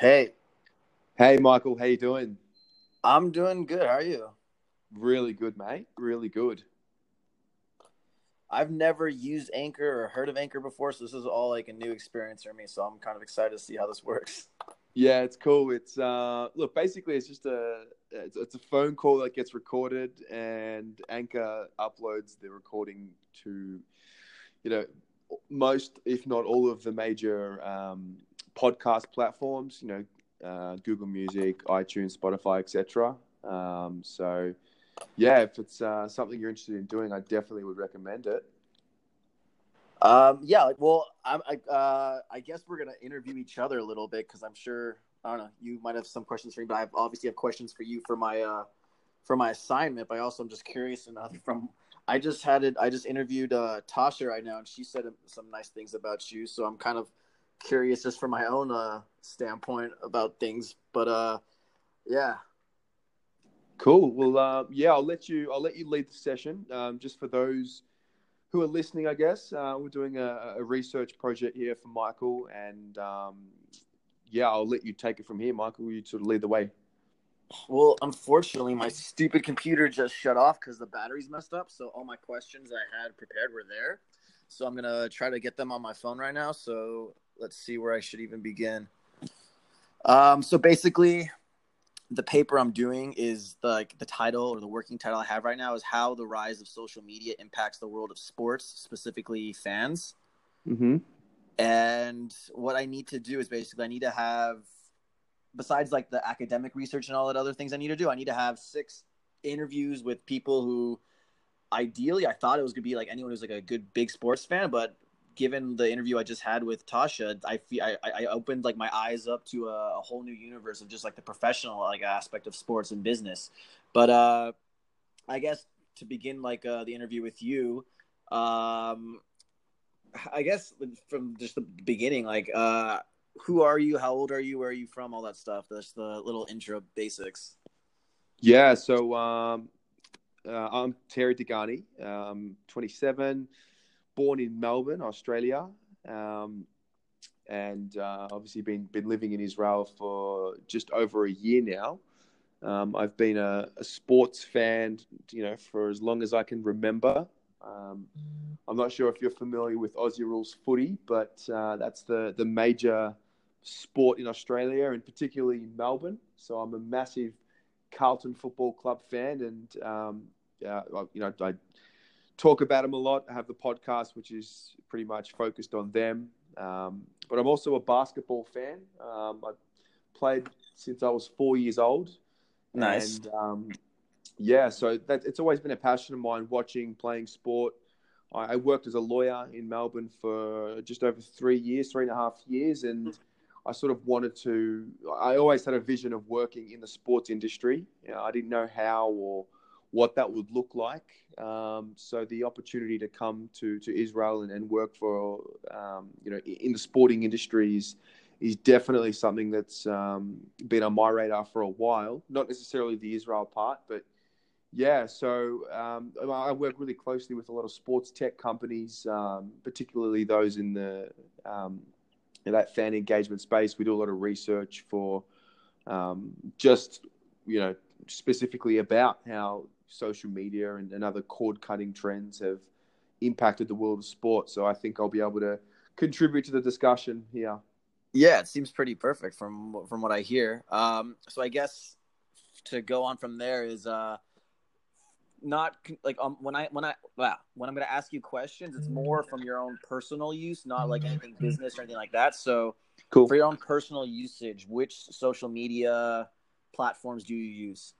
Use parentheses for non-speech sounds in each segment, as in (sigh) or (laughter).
Hey, Hey, Michael, how you doing? I'm doing good. How are you? Really good, mate. Really good. I've never used Anchor or heard of Anchor before, so this is all like a new experience for me. So I'm kind of excited to see how this works. Yeah, it's cool. It's uh, look, basically, it's just a it's, it's a phone call that gets recorded, and Anchor uploads the recording to, you know, most, if not all, of the major um, podcast platforms. You know, uh, Google Music, iTunes, Spotify, etc. Um, so, yeah, if it's uh, something you're interested in doing, I definitely would recommend it. Um, yeah, well, I'm, I, uh, I guess we're gonna interview each other a little bit because I'm sure I don't know. You might have some questions for me, but I obviously have questions for you for my uh, for my assignment. But also, I am just curious enough from. I just had it. I just interviewed uh, Tasha right now, and she said some nice things about you. So I'm kind of curious just from my own uh, standpoint about things. But uh, yeah, Cool. Well, uh, yeah, I'll let you. I'll let you lead the session. Um, just for those who are listening, I guess uh, we're doing a, a research project here for Michael, and um, yeah, I'll let you take it from here, Michael. You sort of lead the way. Well, unfortunately, my stupid computer just shut off because the battery's messed up. So all my questions I had prepared were there. So I'm gonna try to get them on my phone right now. So let's see where I should even begin. Um, so basically, the paper I'm doing is the, like the title or the working title I have right now is how the rise of social media impacts the world of sports, specifically fans. Mm-hmm. And what I need to do is basically I need to have besides like the academic research and all that other things I need to do, I need to have six interviews with people who ideally I thought it was gonna be like anyone who's like a good big sports fan, but given the interview I just had with Tasha, I feel I, I opened like my eyes up to a, a whole new universe of just like the professional like aspect of sports and business. But uh I guess to begin like uh, the interview with you, um I guess from just the beginning, like uh who are you? How old are you? Where are you from? All that stuff. That's the little intro basics. Yeah. So um, uh, I'm Terry Degani. Um, 27, born in Melbourne, Australia, um, and uh, obviously been been living in Israel for just over a year now. Um, I've been a, a, sports fan, you know, for as long as I can remember. Um, I'm not sure if you're familiar with Aussie rules footy, but uh, that's the the major sport in Australia and particularly in Melbourne. So I'm a massive Carlton Football Club fan, and um, yeah, you know I talk about them a lot. I have the podcast, which is pretty much focused on them. Um, but I'm also a basketball fan. Um, I played since I was four years old. Nice. And um, yeah, so that it's always been a passion of mine watching, playing sport. I, I worked as a lawyer in Melbourne for just over three years, three and a half years, and I sort of wanted to. I always had a vision of working in the sports industry. You know, I didn't know how or what that would look like. Um, so the opportunity to come to, to Israel and, and work for um, you know in the sporting industry is is definitely something that's um, been on my radar for a while. Not necessarily the Israel part, but yeah. So um, I work really closely with a lot of sports tech companies, um, particularly those in the um, in that fan engagement space. We do a lot of research for just you know specifically about how social media and, and other cord cutting trends have impacted the world of sport. So I think I'll be able to contribute to the discussion here. Yeah, it seems pretty perfect from from what I hear. Um, so I guess to go on from there is uh, not like um, when I when I well, when I'm going to ask you questions, it's more from your own personal use, not like anything business or anything like that. So cool. for your own personal usage, which social media platforms do you use?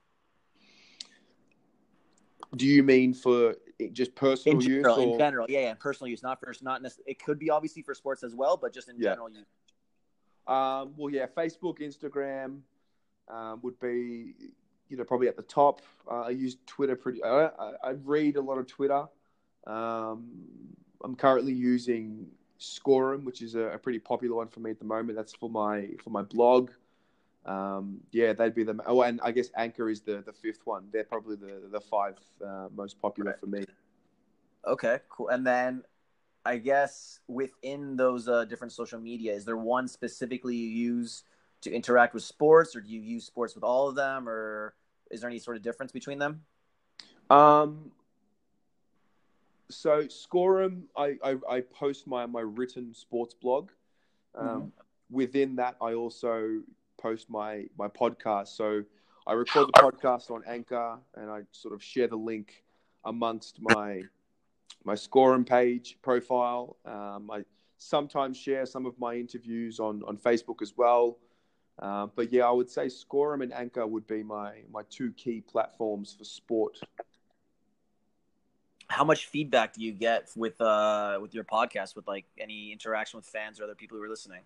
Do you mean for just personal in general, use? Or... In general, yeah, yeah, personal use, not for not necessarily. It could be obviously for sports as well, but just in yeah. general use. Um, well, yeah, Facebook, Instagram um, would be, you know, probably at the top. Uh, I use Twitter pretty. I, I, read a lot of Twitter. Um, I'm currently using Scorum, which is a, a, pretty popular one for me at the moment. That's for my for my blog um, yeah, they'd be the. Oh, and I guess Anchor is the the fifth one. They're probably the the five uh, most popular right. for me. Okay, cool. And then I guess within those uh, different social media, is there one specifically you use to interact with sports, or do you use sports with all of them, or is there any sort of difference between them? Um, so Scorum, I, I, I, post my, my written sports blog. Um, mm-hmm. Within that, I also post my my podcast. So I record the podcast on Anchor, and I sort of share the link amongst my my Scorum page profile. Um, I sometimes share some of my interviews on on Facebook as well. Uh, but yeah, I would say Scorum and Anchor would be my my two key platforms for sport how much feedback do you get with uh with your podcast with like any interaction with fans or other people who are listening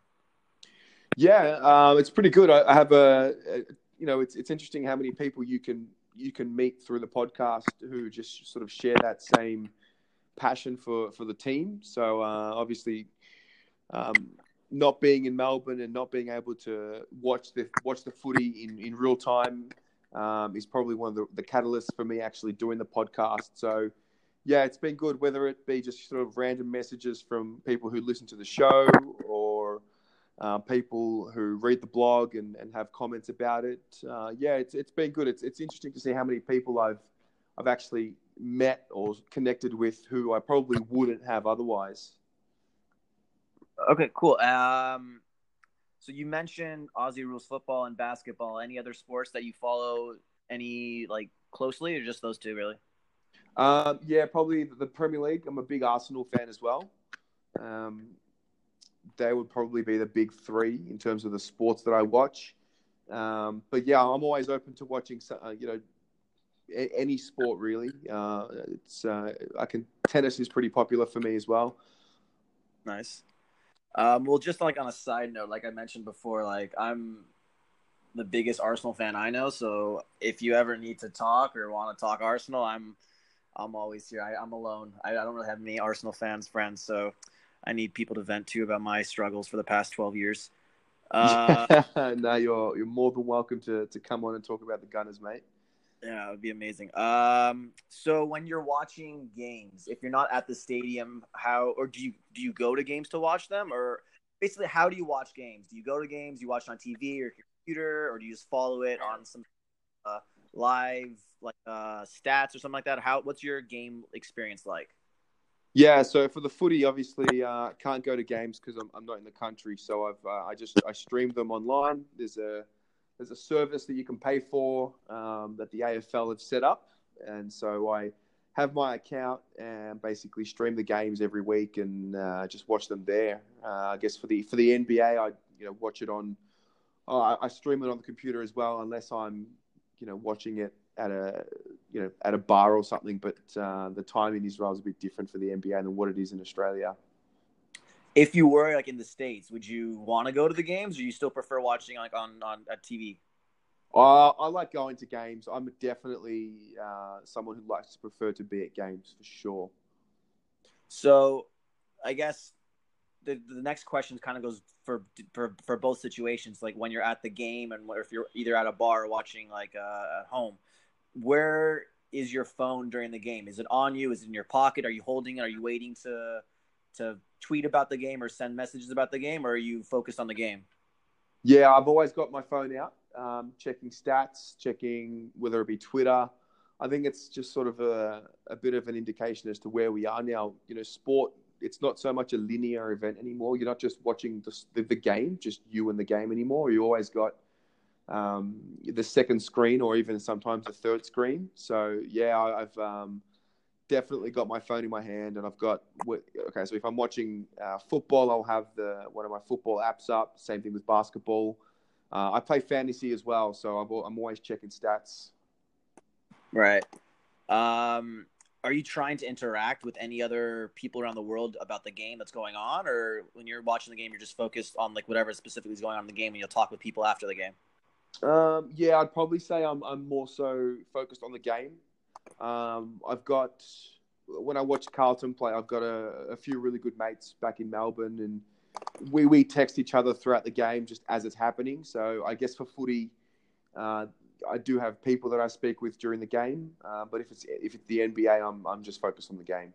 yeah um, it's pretty good. I, I have a, a, you know it's it's interesting how many people you can you can meet through the podcast who just sort of share that same passion for for the team. So uh, obviously um, not being in Melbourne and not being able to watch the watch the footy in, in real time um, is probably one of the, the catalysts for me actually doing the podcast. So yeah, it's been good, whether it be just sort of random messages from people who listen to the show or uh, people who read the blog and, and have comments about it. Uh, yeah, it's, it's been good. It's, it's interesting to see how many people I've, I've actually met or connected with who I probably wouldn't have otherwise. Okay, cool. Um, so you mentioned Aussie rules football and basketball. Any other sports that you follow any like closely, or just those two really? Um, yeah, probably the Premier League. I'm a big Arsenal fan as well. Um, they would probably be the big three in terms of the sports that I watch. Um, but yeah, I'm always open to watching. Uh, you know, a- any sport really. Uh, it's uh, I can tennis is pretty popular for me as well. Nice. Um, well, just like on a side note, like I mentioned before, like I'm the biggest Arsenal fan I know. So if you ever need to talk or want to talk Arsenal, I'm I'm always here. I, am alone. I, I, don't really have many Arsenal fans friends, so I need people to vent to about my struggles for the past 12 years. (laughs) Uh, no, you're you're more than welcome to to come on and talk about the Gunners, mate. Yeah, it would be amazing. Um, so when you're watching games, if you're not at the stadium, how or do you do you go to games to watch them, or basically how do you watch games? Do you go to games? You watch on TV or computer, or do you just follow it on some uh, live like uh, stats or something like that? How what's your game experience like? Yeah, so for the footy, obviously uh, can't go to games because I'm, I'm not in the country. So I've uh, I just I stream them online. There's a there's a service that you can pay for um, that the AFL have set up, and so I have my account and basically stream the games every week and uh, just watch them there. Uh, I guess for the for the NBA, I you know watch it on. Uh, I stream it on the computer as well, unless I'm you know watching it at a you know at a bar or something. But uh, the time in Israel is a bit different for the NBA than what it is in Australia. If you were like in the states, would you want to go to the games, or you still prefer watching like on on a TV? Uh, I like going to games. I'm definitely uh, someone who likes to prefer to be at games for sure. So, I guess the, the next question kind of goes for, for for both situations, like when you're at the game and if you're either at a bar or watching like uh, at home. Where is your phone during the game? Is it on you? Is it in your pocket? Are you holding it? Are you waiting to to tweet about the game or send messages about the game, or are you focused on the game? Yeah, I've always got my phone out, um, checking stats, checking whether it be Twitter. I think it's just sort of a, a bit of an indication as to where we are now. You know, sport it's not so much a linear event anymore. You're not just watching the, the, the game, just you and the game anymore. You always got um, the second screen or even sometimes the third screen. So yeah, I, have um, definitely got my phone in my hand, and I've got okay. So if I'm watching uh, football, I'll have the one of my football apps up. Same thing with basketball. Uh, I play fantasy as well, so I'm, I'm always checking stats. Right. Um, are you trying to interact with any other people around the world about the game that's going on or when you're watching the game you're just focused on like whatever specifically is going on in the game and you'll talk with people after the game um, yeah i'd probably say i'm, I'm more so focused on the game um, i've got when i watch carlton play i've got a, a, few really good mates back in melbourne and we, we text each other throughout the game just as it's happening so i guess for footy uh, I do have people that I speak with during the game, uh, but if it's if it's the NBA, I'm I'm just focused on the game.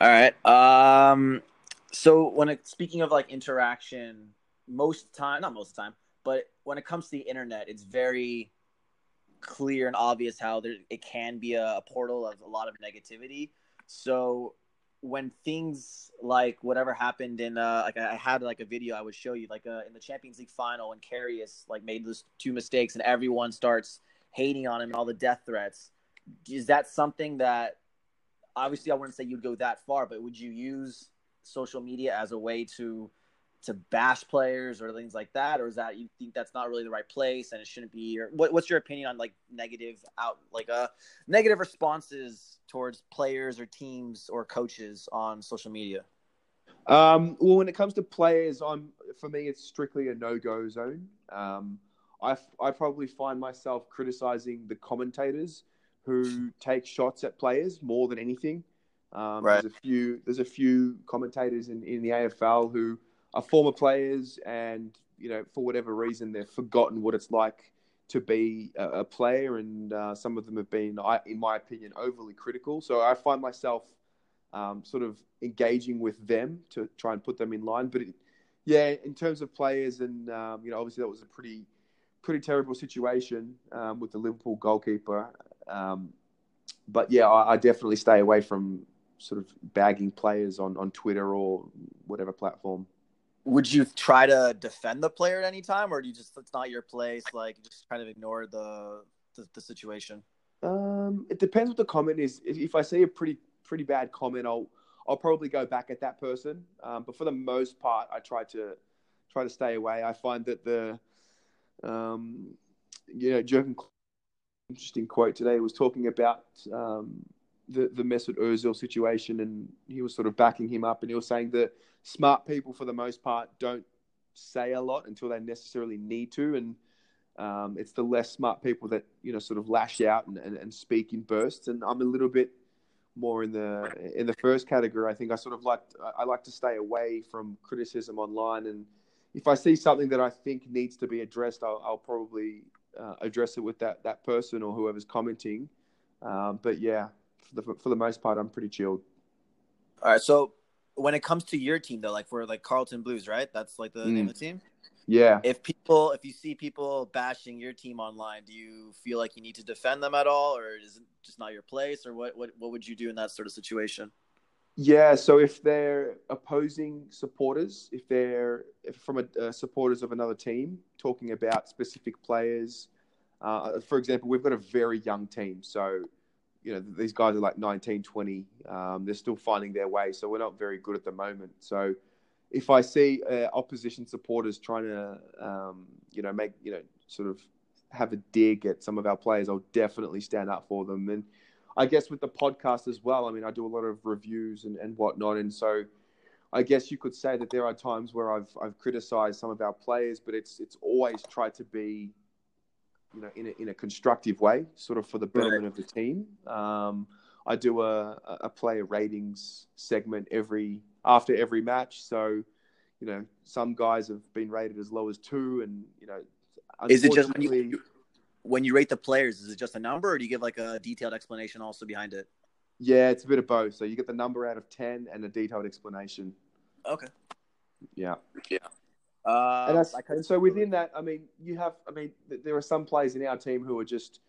All right. Um. So when it, speaking of like interaction most time, not most time, but when it comes to the internet, it's very clear and obvious how there it can be a, a portal of a lot of negativity. So when things like whatever happened in uh like I had like a video I would show you like uh in the Champions League final when Karius like made those two mistakes and everyone starts hating on him and all the death threats. Is that something that obviously I wouldn't say you'd go that far, but would you use social media as a way to to bash players or things like that, or is that you think that's not really the right place and it shouldn't be? Or what, what's your opinion on like negative out like uh negative responses towards players or teams or coaches on social media? Um, well, when it comes to players, I'm for me it's strictly a no go zone. Um, I I probably find myself criticizing the commentators who take shots at players more than anything. Um, right. There's a few. There's a few commentators in, in the AFL who are former players, and you know, for whatever reason, they've forgotten what it's like to be a, a player, and uh, some of them have been, in my opinion, overly critical. So I find myself um, sort of engaging with them to try and put them in line. But it, yeah, in terms of players, and um, you know, obviously that was a pretty pretty terrible situation um, with the Liverpool goalkeeper. Um, but yeah, I, I, definitely stay away from sort of bagging players on, on Twitter or whatever platform would you try to defend the player at any time, or do you just it's not your place? Like just kind of ignore the the, the situation. Um, it depends what the comment is. If, I see a pretty pretty bad comment, I'll I'll probably go back at that person. Um, but for the most part, I try to try to stay away. I find that the um, you know Jurgen interesting quote today was talking about um, the the Mesut Ozil situation, and he was sort of backing him up, and he was saying that smart people, for the most part, don't say a lot until they necessarily need to, and um, it's the less smart people that you know sort of lash out and, and, and, speak in bursts. And I'm a little bit more in the in the first category. I think I sort of like I like to stay away from criticism online, and if I see something that I think needs to be addressed, I'll, I'll probably uh, address it with that that person or whoever's commenting. Um, but yeah, for the for the most part, I'm pretty chilled. All right, so when it comes to your team though, like for like Carlton Blues, right? That's like the mm. name of the team. Yeah. If people, if you see people bashing your team online, do you feel like you need to defend them at all, or is it just not your place, or what? What, what would you do in that sort of situation? Yeah. So if they're opposing supporters, if they're if from a uh, supporters of another team talking about specific players, uh, for example, we've got a very young team, so you know these guys are like 19 20 um, they're still finding their way so we're not very good at the moment. So if i see uh, opposition supporters trying to um, you know make you know sort of have a dig at some of our players i'll definitely stand up for them. And i guess with the podcast as well i mean i do a lot of reviews and, and whatnot and so I guess you could say that there are times where I've I've criticized some of our players, but it's it's always tried to be you know, in a, in a constructive way, sort of for the betterment right. of the team. Um, I do a, a player ratings segment every after every match. So, you know, some guys have been rated as low as two, and you know, is it just when you, when you rate the players? Is it just a number, or do you give like a detailed explanation also behind it? Yeah, it's a bit of both. So you get the number out of ten and a detailed explanation. Okay. Yeah. Yeah. Uh, and, and, so within that, I mean, you have, I mean, there are some players in our team who are just,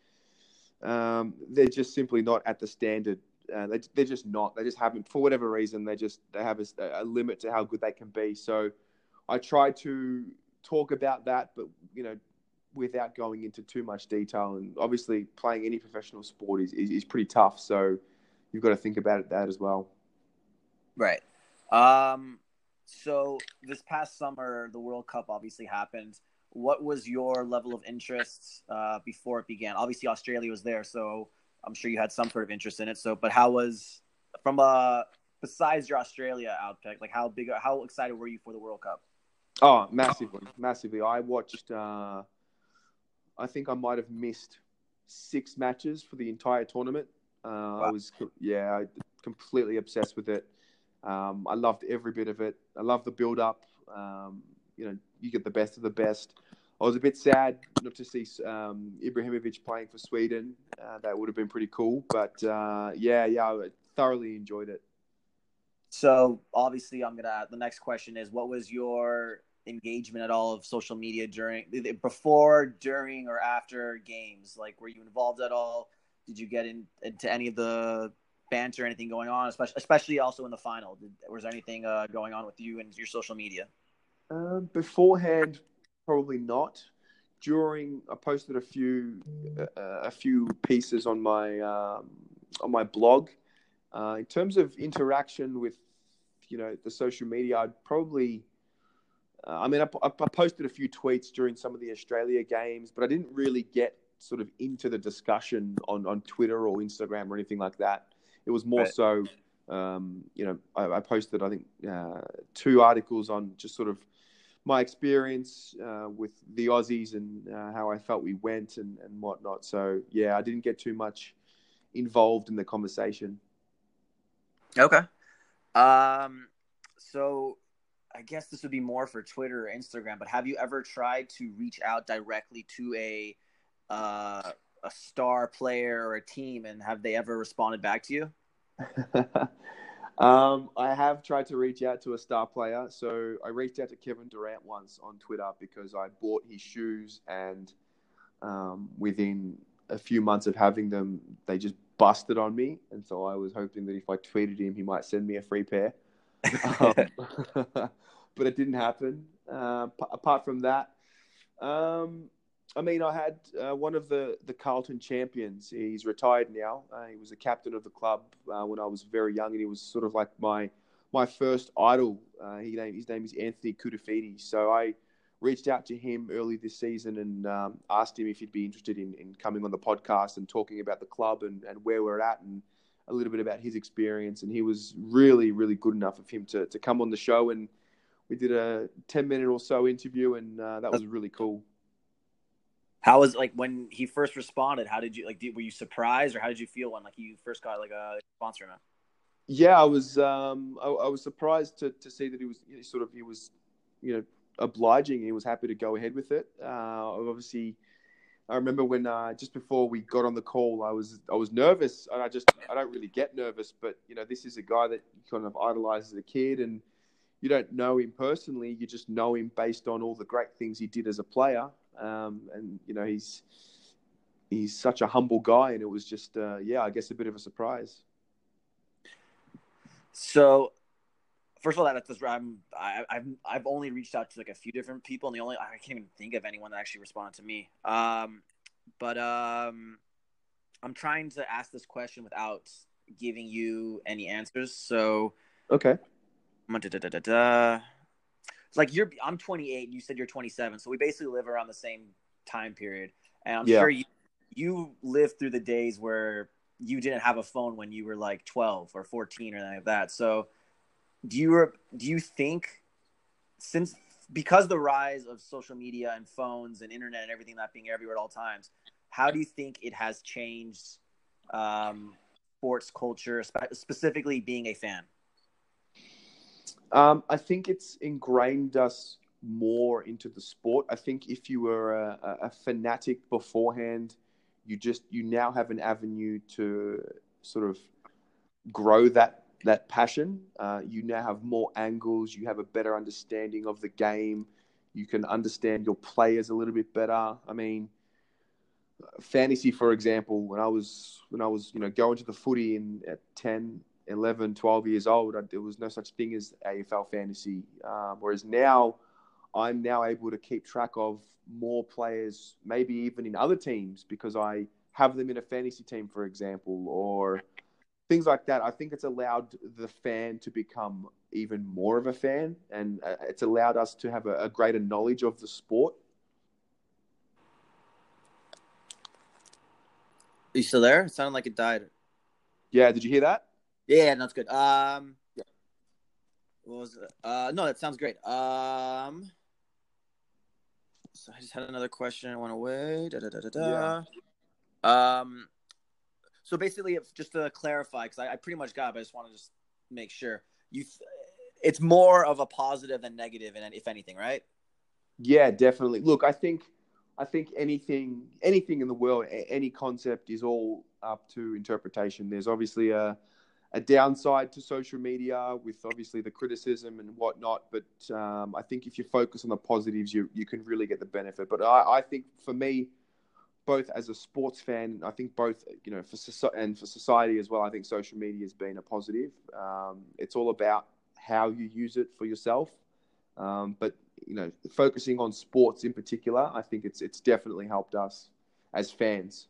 um, they're just simply not at the standard. Uh, they, they're just not. They just haven't, for whatever reason, they just they have a, a, limit to how good they can be. So I try to talk about that, but you know, without going into too much detail. And obviously, playing any professional sport is, is, is pretty tough. So you've got to think about it that as well. Right. Um, so this past summer, the World Cup obviously happened. What was your level of interest uh, before it began? Obviously, Australia was there, so I'm sure you had some sort of interest in it. So, but how was from a uh, besides your Australia outpick? Like, how big, how excited were you for the World Cup? Oh, massively, massively. I watched. Uh, I think I might have missed six matches for the entire tournament. Uh, wow. I was, yeah, completely obsessed with it. Um, I loved every bit of it. I love the build up. Um, you know, you get the best of the best. I was a bit sad not to see um, Ibrahimovic playing for Sweden. Uh, that would have been pretty cool. But uh, yeah, yeah, I thoroughly enjoyed it. So obviously, I'm gonna. The next question is, what was your engagement at all of social media during before, during, or after games? Like, were you involved at all? Did you get in, into any of the banter, anything going on, especially especially also in the final? Did, was there anything uh, going on with you and your social media? Uh, beforehand, probably not. During, I posted a few uh, a few pieces on my um, on my blog. Uh, in terms of interaction with, you know, the social media, I'd probably uh, I mean, I, I, posted a few tweets during some of the Australia games, but I didn't really get sort of into the discussion on, on Twitter or Instagram or anything like that. It was more right. so, um, you know, I, I, posted, I think, uh, two articles on just sort of my experience uh, with the Aussies and uh, how I felt we went and, and whatnot. So, yeah, I didn't get too much involved in the conversation. Okay. Um, so I guess this would be more for Twitter or Instagram, but have you ever tried to reach out directly to a uh, a star player or a team, and have they ever responded back to you? (laughs) um, I have tried to reach out to a star player. So I reached out to Kevin Durant once on Twitter because I bought his shoes, and um, within a few months of having them, they just busted on me. And so I was hoping that if I tweeted him, he might send me a free pair. um, (laughs) but it didn't happen. Uh, p- apart from that, um, I mean, I had uh, one of the, the Carlton champions. He's retired now. Uh, he was a captain of the club uh, when I was very young, and he was sort of like my my first idol. Uh, he, his name is Anthony Koutoufides. So I reached out to him early this season and um, asked him if he'd be interested in, in coming on the podcast and talking about the club and, and where we're at and a little bit about his experience. And he was really, really good enough of him to, to come on the show and – we did a 10 minute or so interview and uh, that was really cool how was like when he first responded how did you like did, were you surprised or how did you feel when like you first got like a sponsor yeah i was um I, I, was surprised to, to see that he was you know, sort of he was you know obliging he was happy to go ahead with it uh obviously I remember when uh, just before we got on the call, I was I was nervous, and I just I don't really get nervous, but you know this is a guy that you kind of idolized as a kid, and you don't know him personally. You just know him based on all the great things he did as a player. Um, and you know he's he's such a humble guy, and it was just uh, yeah, I guess a bit of a surprise. So, first of all, that's I'm, I, I've I've only reached out to like a few different people, and the only I can't even think of anyone that actually responded to me. Um, but um, I'm trying to ask this question without giving you any answers. So, okay. Da, da, da, da, It's like you're. I'm 28. and You said you're 27, so we basically live around the same time period. And I'm yeah. sure you you lived through the days where you didn't have a phone when you were like 12 or 14 or anything like that. So, do you do you think since because the rise of social media and phones and internet and everything that being everywhere at all times, how do you think it has changed um, sports culture, specifically being a fan? Um, I think it's ingrained us more into the sport. I think if you were a, a, fanatic beforehand, you just you now have an avenue to sort of grow that that passion. Uh, you now have more angles. You have a better understanding of the game. You can understand your players a little bit better. I mean, fantasy, for example, when I was when I was you know going to the footy in at 10, 11, 12 years old, there was no such thing as AFL fantasy. Um, whereas now, I'm now able to keep track of more players, maybe even in other teams, because I have them in a fantasy team, for example, or things like that. I think it's allowed the fan to become even more of a fan, and uh, it's allowed us to have a, a greater knowledge of the sport. Are you still there? It sounded like it died. Yeah, did you hear that? Yeah, that's good. Um, yeah. What was it? Uh, no, that sounds great. Um, so I just had another question. I went away. Da, da, da, da, da. Yeah. Um, so basically, if, just to clarify, because I, I, pretty much got, it, but I just want to just make sure you. Th- it's more of a positive than negative, and if anything, right? Yeah, definitely. Look, I think, I think anything, anything in the world, any concept is all up to interpretation. There's obviously a a downside to social media with obviously the criticism and whatnot. But um, I think if you focus on the positives, you you can really get the benefit. But I, I think for me, both as a sports fan, I think both you know for and for society as well. I think social media has been a positive. Um, it's all about how you use it for yourself. Um, but you know, focusing on sports in particular, I think it's it's definitely helped us as fans.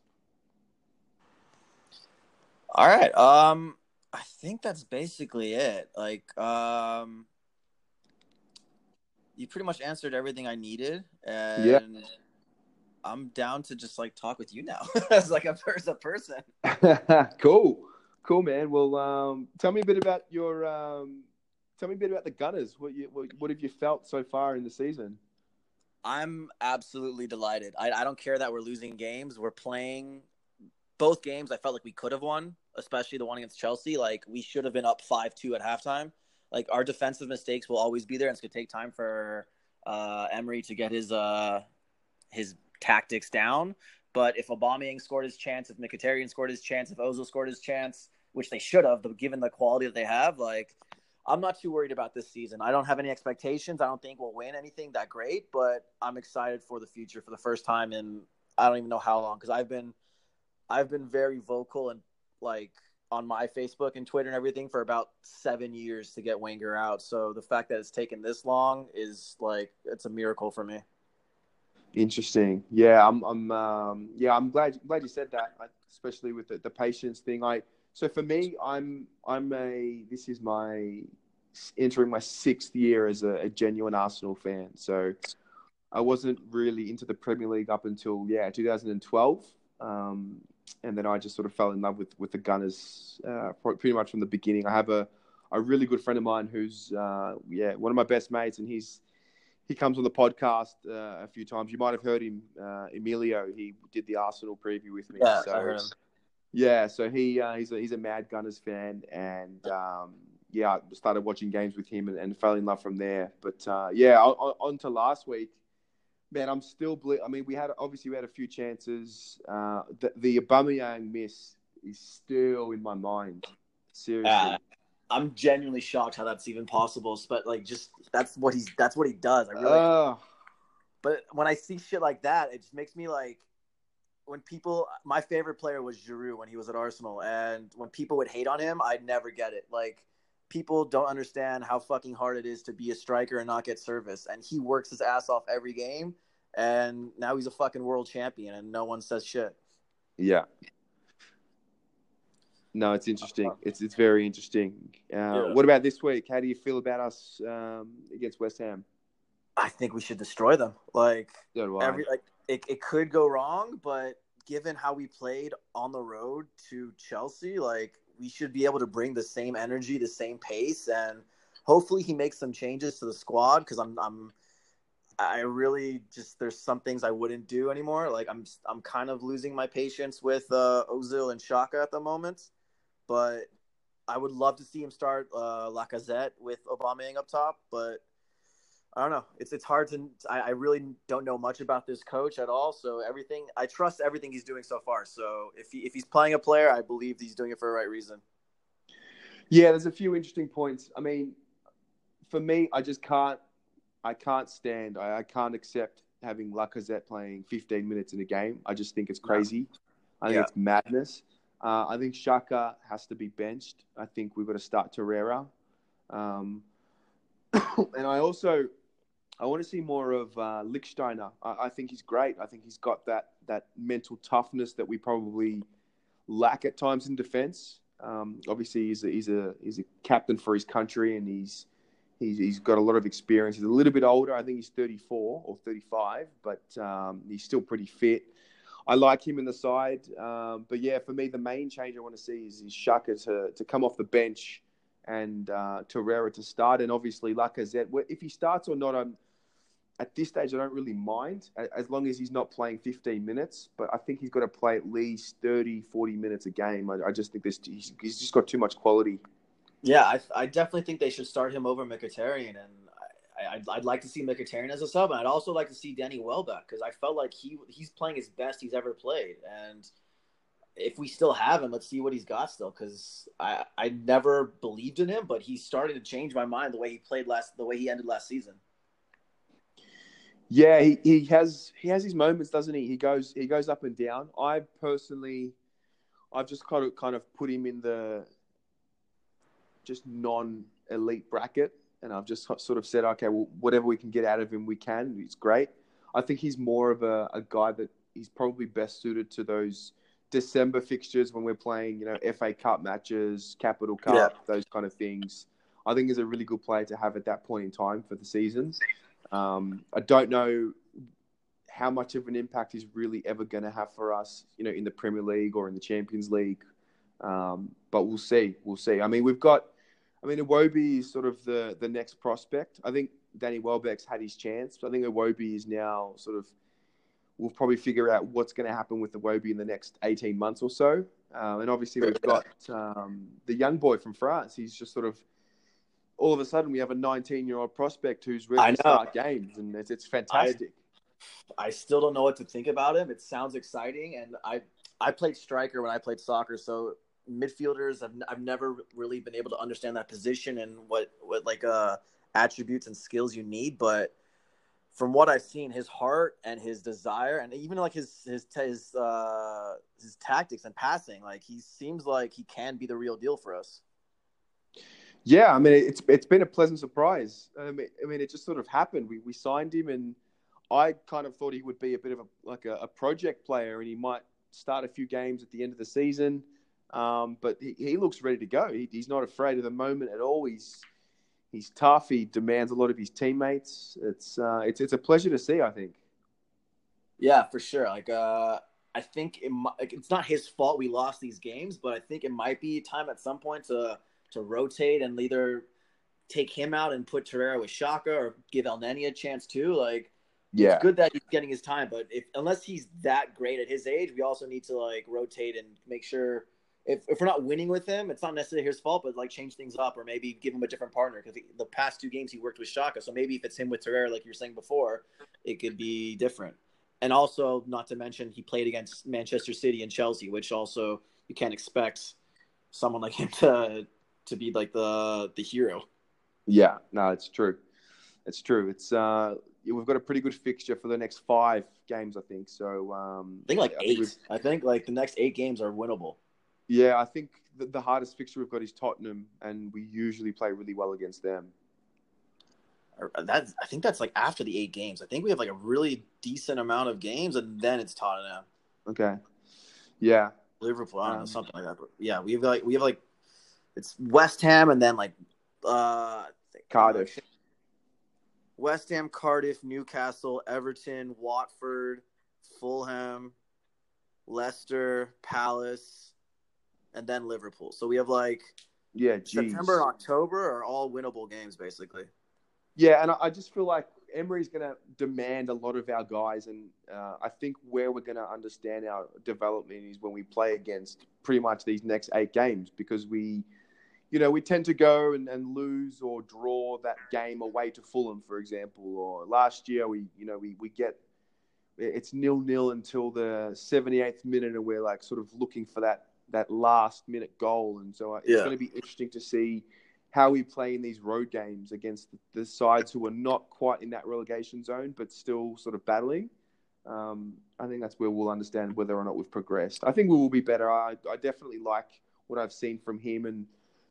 All right. Um, I think that's basically it. Like, um, you pretty much answered everything I needed, and yeah. I'm down to just like talk with you now (laughs) as like a, as a person. (laughs) cool, cool, man. Well, um, tell me a bit about your. Um, tell me a bit about the Gunners. What you what, what have you felt so far in the season? I'm absolutely delighted. I, I don't care that we're losing games. We're playing both games. I felt like we could have won especially the one against Chelsea. Like we should have been up five two at halftime. Like our defensive mistakes will always be there, and it's gonna take time for uh, Emery to get his uh, his tactics down. But if Aubameyang scored his chance, if Mkhitaryan scored his chance, if Ozil scored his chance, which they should have, but given the quality that they have, like I'm not too worried about this season. I don't have any expectations. I don't think we'll win anything that great, but I'm excited for the future for the first time in I don't even know how long because I've been I've been very vocal and like on my Facebook and Twitter and everything for about seven years to get Wenger out. So the fact that it's taken this long is like it's a miracle for me. Interesting. Yeah, I'm. I'm. Um, yeah, I'm glad. Glad you said that, especially with the, the patience thing. I. So for me, I'm. I'm a. This is my entering my sixth year as a, a genuine Arsenal fan. So I wasn't really into the Premier League up until yeah 2012. Um, and then I just sort of fell in love with with the Gunners uh, pretty much from the beginning. I have a a really good friend of mine who's uh, yeah one of my best mates, and he's he comes on the podcast uh, a few times. You might have heard him, uh, Emilio. He did the Arsenal preview with me. Yeah, so, I heard him. Yeah, so he uh, he's a, he's a mad Gunners fan, and um, yeah, I started watching games with him and, and fell in love from there. But uh, yeah, on, on to last week man, I'm still. Ble- I mean, we had obviously we had a few chances. Uh, the, the Aubameyang miss is still in my mind. Seriously. Uh, I'm genuinely shocked how that's even possible. But like, just that's what he's that's what he does. I really. Uh, but when I see shit like that, it just makes me like. When people, my favorite player was Giroud when he was at Arsenal, and when people would hate on him, I'd never get it. Like, people don't understand how fucking hard it is to be a striker and not get service. And he works his ass off every game and now he's a fucking world champion, and no one says shit. Yeah. No, it's interesting. It's it's very interesting. Uh, yeah. What about this week? How do you feel about us um, against West Ham? I think we should destroy them. Like every like it, it could go wrong, but given how we played on the road to Chelsea, like we should be able to bring the same energy, the same pace, and hopefully he makes some changes to the squad because I'm I'm I really just there's some things I wouldn't do anymore. Like I'm I'm kind of losing my patience with uh, Ozil and Xhaka at the moment, but I would love to see him start uh, Lacazette with Aubameyang up top. But I don't know. It's it's hard to. I, I really don't know much about this coach at all. So everything I trust everything he's doing so far. So if he if he's playing a player, I believe he's doing it for the right reason. Yeah, there's a few interesting points. I mean, for me, I just can't I can't stand. I, I can't accept having Lacazette playing 15 minutes in a game. I just think it's crazy. I think yeah. it's madness. Uh, I think Xhaka has to be benched. I think we've got to start Torreira. Um, (coughs) and I also I want to see more of uh, Lichtsteiner. I, I, think he's great. I think he's got that that mental toughness that we probably lack at times in defence. Um, obviously, he's a, he's a he's a captain for his country, and he's He's, he's got a lot of experience. He's a little bit older. I think he's 34 or 35, but um, he's still pretty fit. I like him in the side. Um, but yeah, for me, the main change I want to see is, is Xhaka to, to come off the bench and uh, Torreira to start. And obviously, Lacazette, if he starts or not, I'm, at this stage, I don't really mind as long as he's not playing 15 minutes. But I think he's got to play at least 30, 40 minutes a game. I, I just think this, he's, he's just got too much quality. Yeah, I, I definitely think they should start him over Mkhitaryan, and I, I'd, I'd like to see Mkhitaryan as a sub, and I'd also like to see Danny Welbeck because I felt like he he's playing his best he's ever played, and if we still have him, let's see what he's got still. Because I I never believed in him, but he's starting to change my mind the way he played last, the way he ended last season. Yeah, he, he has he has his moments, doesn't he? He goes he goes up and down. I personally, I've just kind of kind of put him in the just non elite bracket, and I've just sort of said, okay, well, whatever we can get out of him, we can. He's great. I think he's more of a, a guy that he's probably best suited to those December fixtures when we're playing, you know, FA Cup matches, Capital Cup, yeah. those kind of things. I think is a really good player to have at that point in time for the season. Um, I don't know how much of an impact he's really ever going to have for us, you know, in the Premier League or in the Champions League. Um, but we'll see. We'll see. I mean, we've got, I mean, Iwobi is sort of the the next prospect. I think Danny Welbeck's had his chance. But I think Iwobi is now sort of we'll probably figure out what's going to happen with the Wobie in the next 18 months or so. Um, and obviously, we've got um, the young boy from France. He's just sort of all of a sudden we have a 19 year old prospect who's ready to start games, and it's, it's fantastic. I, I, still don't know what to think about him. It sounds exciting, and I I played striker when I played soccer, so midfielders I've, I've never really been able to understand that position and what what like uh attributes and skills you need, but from what I've seen, his heart and his desire, and even like his his his uh, his tactics and passing, like he seems like he can be the real deal for us. Yeah, I mean it's it's been a pleasant surprise. I mean, I mean it just sort of happened. We we signed him, and I kind of thought he would be a bit of a like a, a project player, and he might start a few games at the end of the season. Um, but he, he looks ready to go. He, he's not afraid of the moment at all. He's he's tough. He demands a lot of his teammates. It's uh, it's it's a pleasure to see. I think. Yeah, for sure. Like, uh, I think it, like, it's not his fault we lost these games, but I think it might be time at some point to to rotate and either take him out and put Torreira with Xhaka or give El Elneny a chance too. Like, yeah, it's good that he's getting his time, but if unless he's that great at his age, we also need to like rotate and make sure if, if we're not winning with him, it's not necessarily his fault, but like change things up or maybe give him a different partner because the past two games he worked with Xhaka. So maybe if it's him with Torreira, like you were saying before, it could be different. And also, not to mention, he played against Manchester City and Chelsea, which also you can't expect someone like him to to be like the the hero. Yeah, no, it's true. It's true. It's uh, we've got a pretty good fixture for the next five games, I think. So um, I think like eight. I think, I think like the next eight games are winnable. Yeah, I think the, the hardest fixture we've got is Tottenham, and we usually play really well against them. That's I think that's like after the eight games. I think we have like a really decent amount of games, and then it's Tottenham. Okay. Yeah. Liverpool, I don't know, um, something like that. But yeah, we have like we have like it's West Ham, and then like uh Cardiff. West Ham, Cardiff, Newcastle, Everton, Watford, Fulham, Leicester, Palace, and then Liverpool. So we have like yeah, geez. September and October are all winnable games basically. Yeah, and I just feel like Emery's going to demand a lot of our guys, and uh, I think where we're going to understand our development is when we play against pretty much these next eight games because we, you know, we tend to go and, and lose or draw that game away to Fulham, for example, or last year we, you know, we we get it's nil nil until the 78th minute, and we're like sort of looking for that that last minute goal. And so it's yeah. going to be interesting to see how we play in these road games against the sides who are not quite in that relegation zone, but still sort of battling. Um, I think that's where we'll understand whether or not we've progressed. I think we will be better. I, I definitely like what I've seen from him, and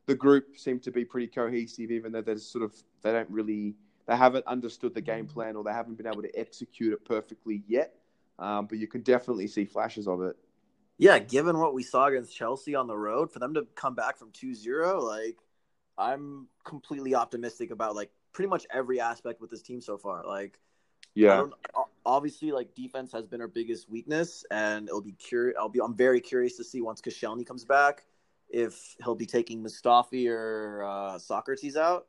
the group seem to be pretty cohesive, even though they're sort of they don't really they haven't understood the game plan or they haven't been able to execute it perfectly yet. Um, but you can definitely see flashes of it yeah, given what we saw against Chelsea on the road, for them to come back from 2-0, like I'm completely optimistic about like pretty much every aspect with this team so far. Like yeah. Obviously, like defense has been our biggest weakness, and it'll be curious. I'll be. I'm very curious to see once Koscielny comes back if he'll be taking Mustafi or uh, Sokratis out.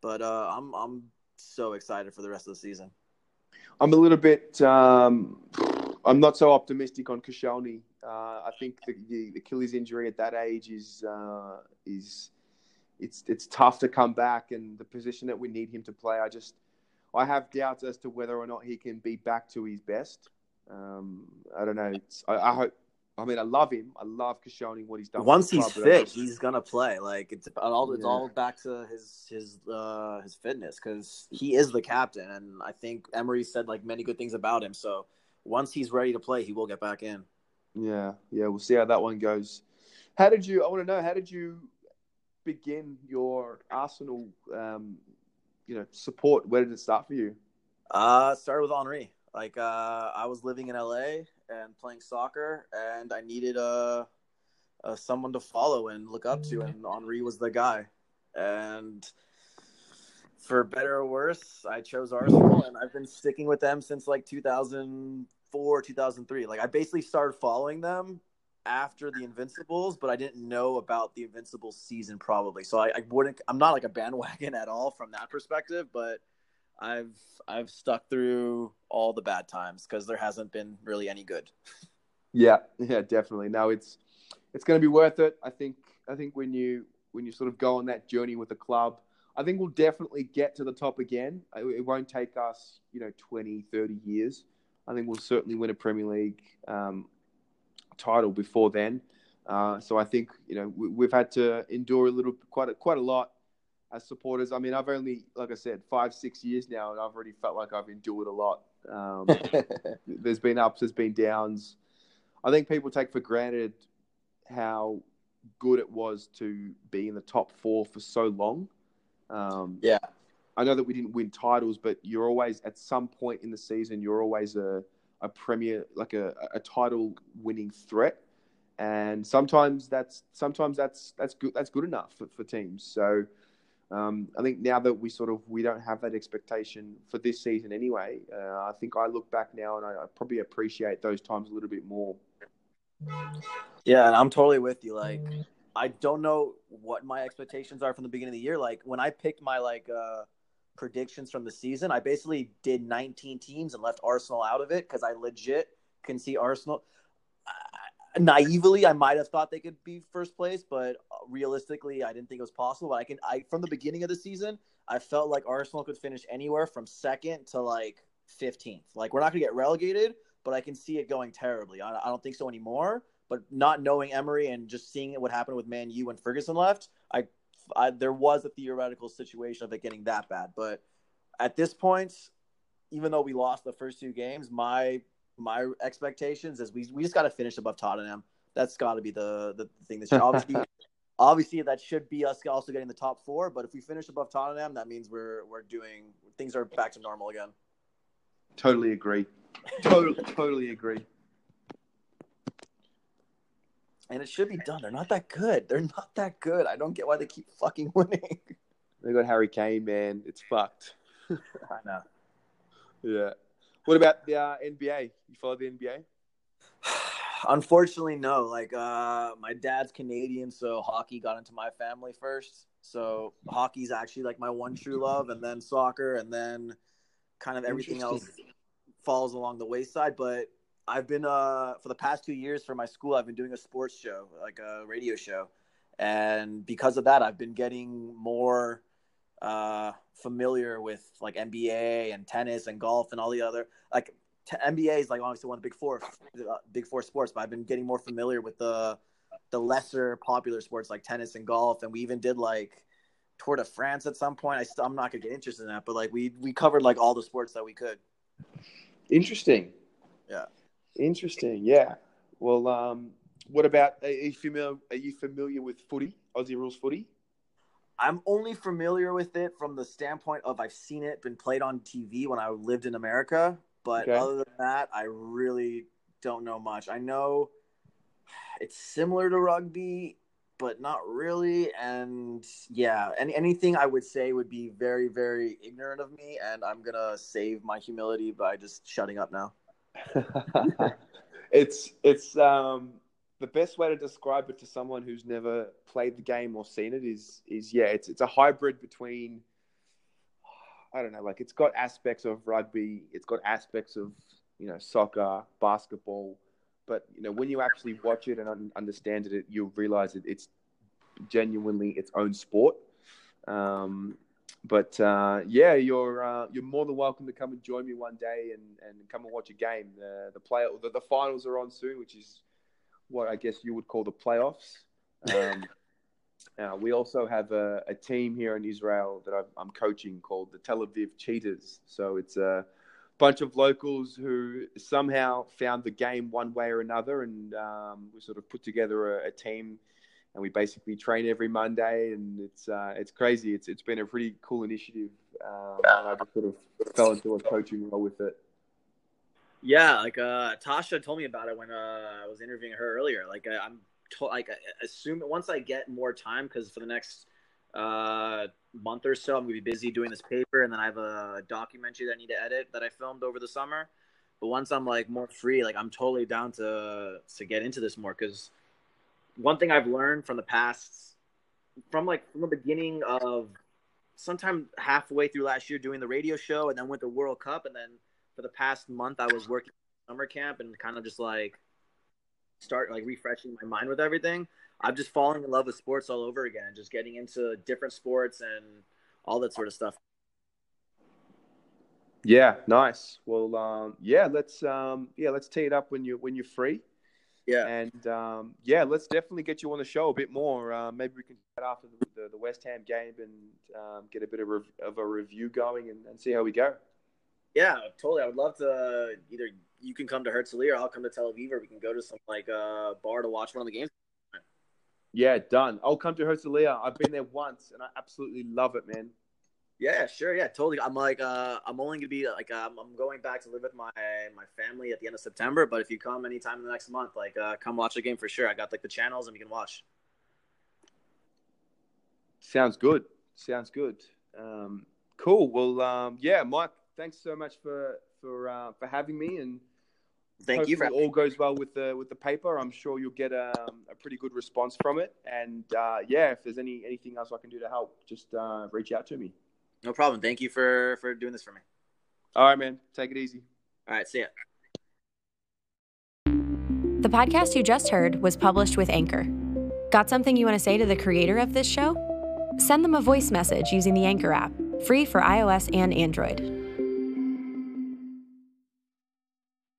But uh, I'm I'm so excited for the rest of the season. I'm a little bit. Um, I'm not so optimistic on Koscielny. Uh, I think the, the, Achilles injury at that age is uh, is it's it's tough to come back, and the position that we need him to play, I just I have doubts as to whether or not he can be back to his best. Um, I don't know. I, I, hope I mean, I love him. I love Koscielny, what he's done. Once he's fit, just... he's gonna play. Like it's all it's yeah. all back to his his uh, his fitness because he is the captain, and I think Emery said like many good things about him. So once he's ready to play, he will get back in. Yeah, yeah, we'll see how that one goes. How did you? I want to know how did you begin your Arsenal, um, you know, support? Where did it start for you? Uh, started with Henry. Like uh, I was living in LA and playing soccer, and I needed a, a someone to follow and look up to, and Henry was the guy. And for better or worse, I chose Arsenal, and I've been sticking with them since like 2004, 2003. Like I basically started following them after the Invincibles, but I didn't know about the Invincibles season probably. So I, I wouldn't. I'm not like a bandwagon at all from that perspective, but I've I've stuck through all the bad times because there hasn't been really any good. Yeah, yeah, definitely. No, it's it's going to be worth it. I think I think when you when you sort of go on that journey with the club, I think we'll definitely get to the top again. It won't take us, you know, 20, 30 years. I think we'll certainly win a Premier League um, title before then. Uh, so I think you know we, have had to endure a little, quite a, quite a lot as supporters. I mean, I've only, like I said, five, six years now, and I've already felt like I've endured a lot. Um, (laughs) there's been ups, there's been downs. I think people take for granted how good it was to be in the top four for so long. Um, yeah. I know that we didn't win titles, but you're always at some point in the season, you're always a, a premier, like a, a title winning threat. And sometimes that's sometimes that's that's good that's good enough for, for teams. So um, I think now that we sort of we don't have that expectation for this season anyway, uh, I think I look back now and I, I, probably appreciate those times a little bit more. Yeah, and I'm totally with you. Like, I don't know what my expectations are from the beginning of the year. Like when I picked my like uh, predictions from the season, I basically did 19 teams and left Arsenal out of it because I legit can see Arsenal naively, I might have thought they could be first place, but realistically, I didn't think it was possible. But I can, I from the beginning of the season, I felt like Arsenal could finish anywhere from second to like 15th. Like we're not going to get relegated, but I can see it going terribly. I, I, don't think so anymore. But not knowing Emery and just seeing what happened with Man U when Ferguson left, I, I there was a theoretical situation of it getting that bad. But at this point, even though we lost the first two games, my my expectations is we we just got to finish above Tottenham. That's got to be the the thing that should, obviously (laughs) obviously that should be us also getting the top four. But if we finish above Tottenham, that means we're we're doing things are back to normal again. Totally agree. (laughs) Totally totally agree. And it should be done. They're not that good. They're not that good. I don't get why they keep fucking (laughs) winning. They got Harry Kane, man. It's fucked. I know. Yeah. What about the uh, NBA? You follow the NBA? (sighs) Unfortunately, no. Like, uh, my dad's Canadian, so hockey got into my family first. So hockey's actually like my one true love, and then soccer, and then kind of everything else falls along the wayside. But I've been uh for the past two years for my school, I've been doing a sports show, like a radio show, and because of that, I've been getting more uh, familiar with like NBA and tennis and golf and all the other like t- NBA is like obviously one of the big four uh, big four sports, but I've been getting more familiar with the the lesser popular sports like tennis and golf, and we even did like Tour de France at some point. I st- I'm not gonna get interested in that, but like we we covered like all the sports that we could. Interesting. Yeah. Interesting. Yeah. Well, um, what about are you familiar? Are you familiar with footy, Aussie rules footy? I'm only familiar with it from the standpoint of I've seen it been played on TV when I lived in America, but okay. other than that, I really don't know much. I know it's similar to rugby, but not really. And yeah, any, anything I would say would be very, very ignorant of me, and I'm gonna save my humility by just shutting up now. (laughs) it's it's um the best way to describe it to someone who's never played the game or seen it is is yeah, it's it's a hybrid between I don't know, like it's got aspects of rugby, it's got aspects of you know soccer, basketball, but you know when you actually watch it and un- understand it, you'll realize that it's genuinely its own sport. Um, but uh, yeah, you're uh, you're more than welcome to come and join me one day and, and come and watch a game. The the play the, the finals are on soon, which is what I guess you would call the playoffs. Um, (laughs) uh, we also have a, a, team here in Israel that I'm coaching called the Tel Aviv Cheetahs. So it's a bunch of locals who somehow found the game one way or another, and um, we sort of put together a, a, team, and we basically train every Monday, and it's uh, it's crazy. It's it's been a pretty cool initiative, um, and I just sort of fell into a coaching role with it. Yeah, like uh, Tasha told me about it when uh, I was interviewing her earlier. Like uh, I'm to- like assume once I get more time because for the next uh, month or so I'm gonna be busy doing this paper, and then I have a documentary that I need to edit that I filmed over the summer. But once I'm like more free, like I'm totally down to to get into this more because one thing I've learned from the past, from like from the beginning of sometime halfway through last year doing the radio show, and then went to World Cup, and then for the past month I was working summer camp and kind of just like start like refreshing my mind with everything. I'm just falling in love with sports all over again, just getting into different sports and all that sort of stuff. Yeah, nice. Well, um, yeah, let's um, yeah, let's tee it up when you when you're free. Yeah, and um, yeah, let's definitely get you on the show a bit more. Uh, maybe we can chat after the, the, the, West Ham game and um, get a bit of, of a review going and, and see how we go. Yeah, totally. I would love to either you can come to Herzliya or I'll come to Tel Aviv or we can go to some like uh, bar to watch one of the games. Yeah, done. I'll come to Herzliya. I've been there once and I absolutely love it, man. Yeah, sure. Yeah, totally. I'm like, uh, I'm only gonna be like, um, I'm going back to live with my my family at the end of September. But if you come anytime in the next month, like, uh, come watch the game for sure. I got like the channels and you can watch. Sounds good. Sounds good. Um, cool. Well, um, yeah, Mike thanks so much for for uh, for having me and thank you for all goes well with the with the paper i'm sure you'll get a, a pretty good response from it and uh, yeah if there's any anything else i can do to help just uh, reach out to me no problem. Thank you for for doing this for me. All right man. Take it easy. All right see ya. The podcast you just heard was published with anchor. Got something you want to say to the creator of this show? Send them a voice message using the anchor app free for ios and android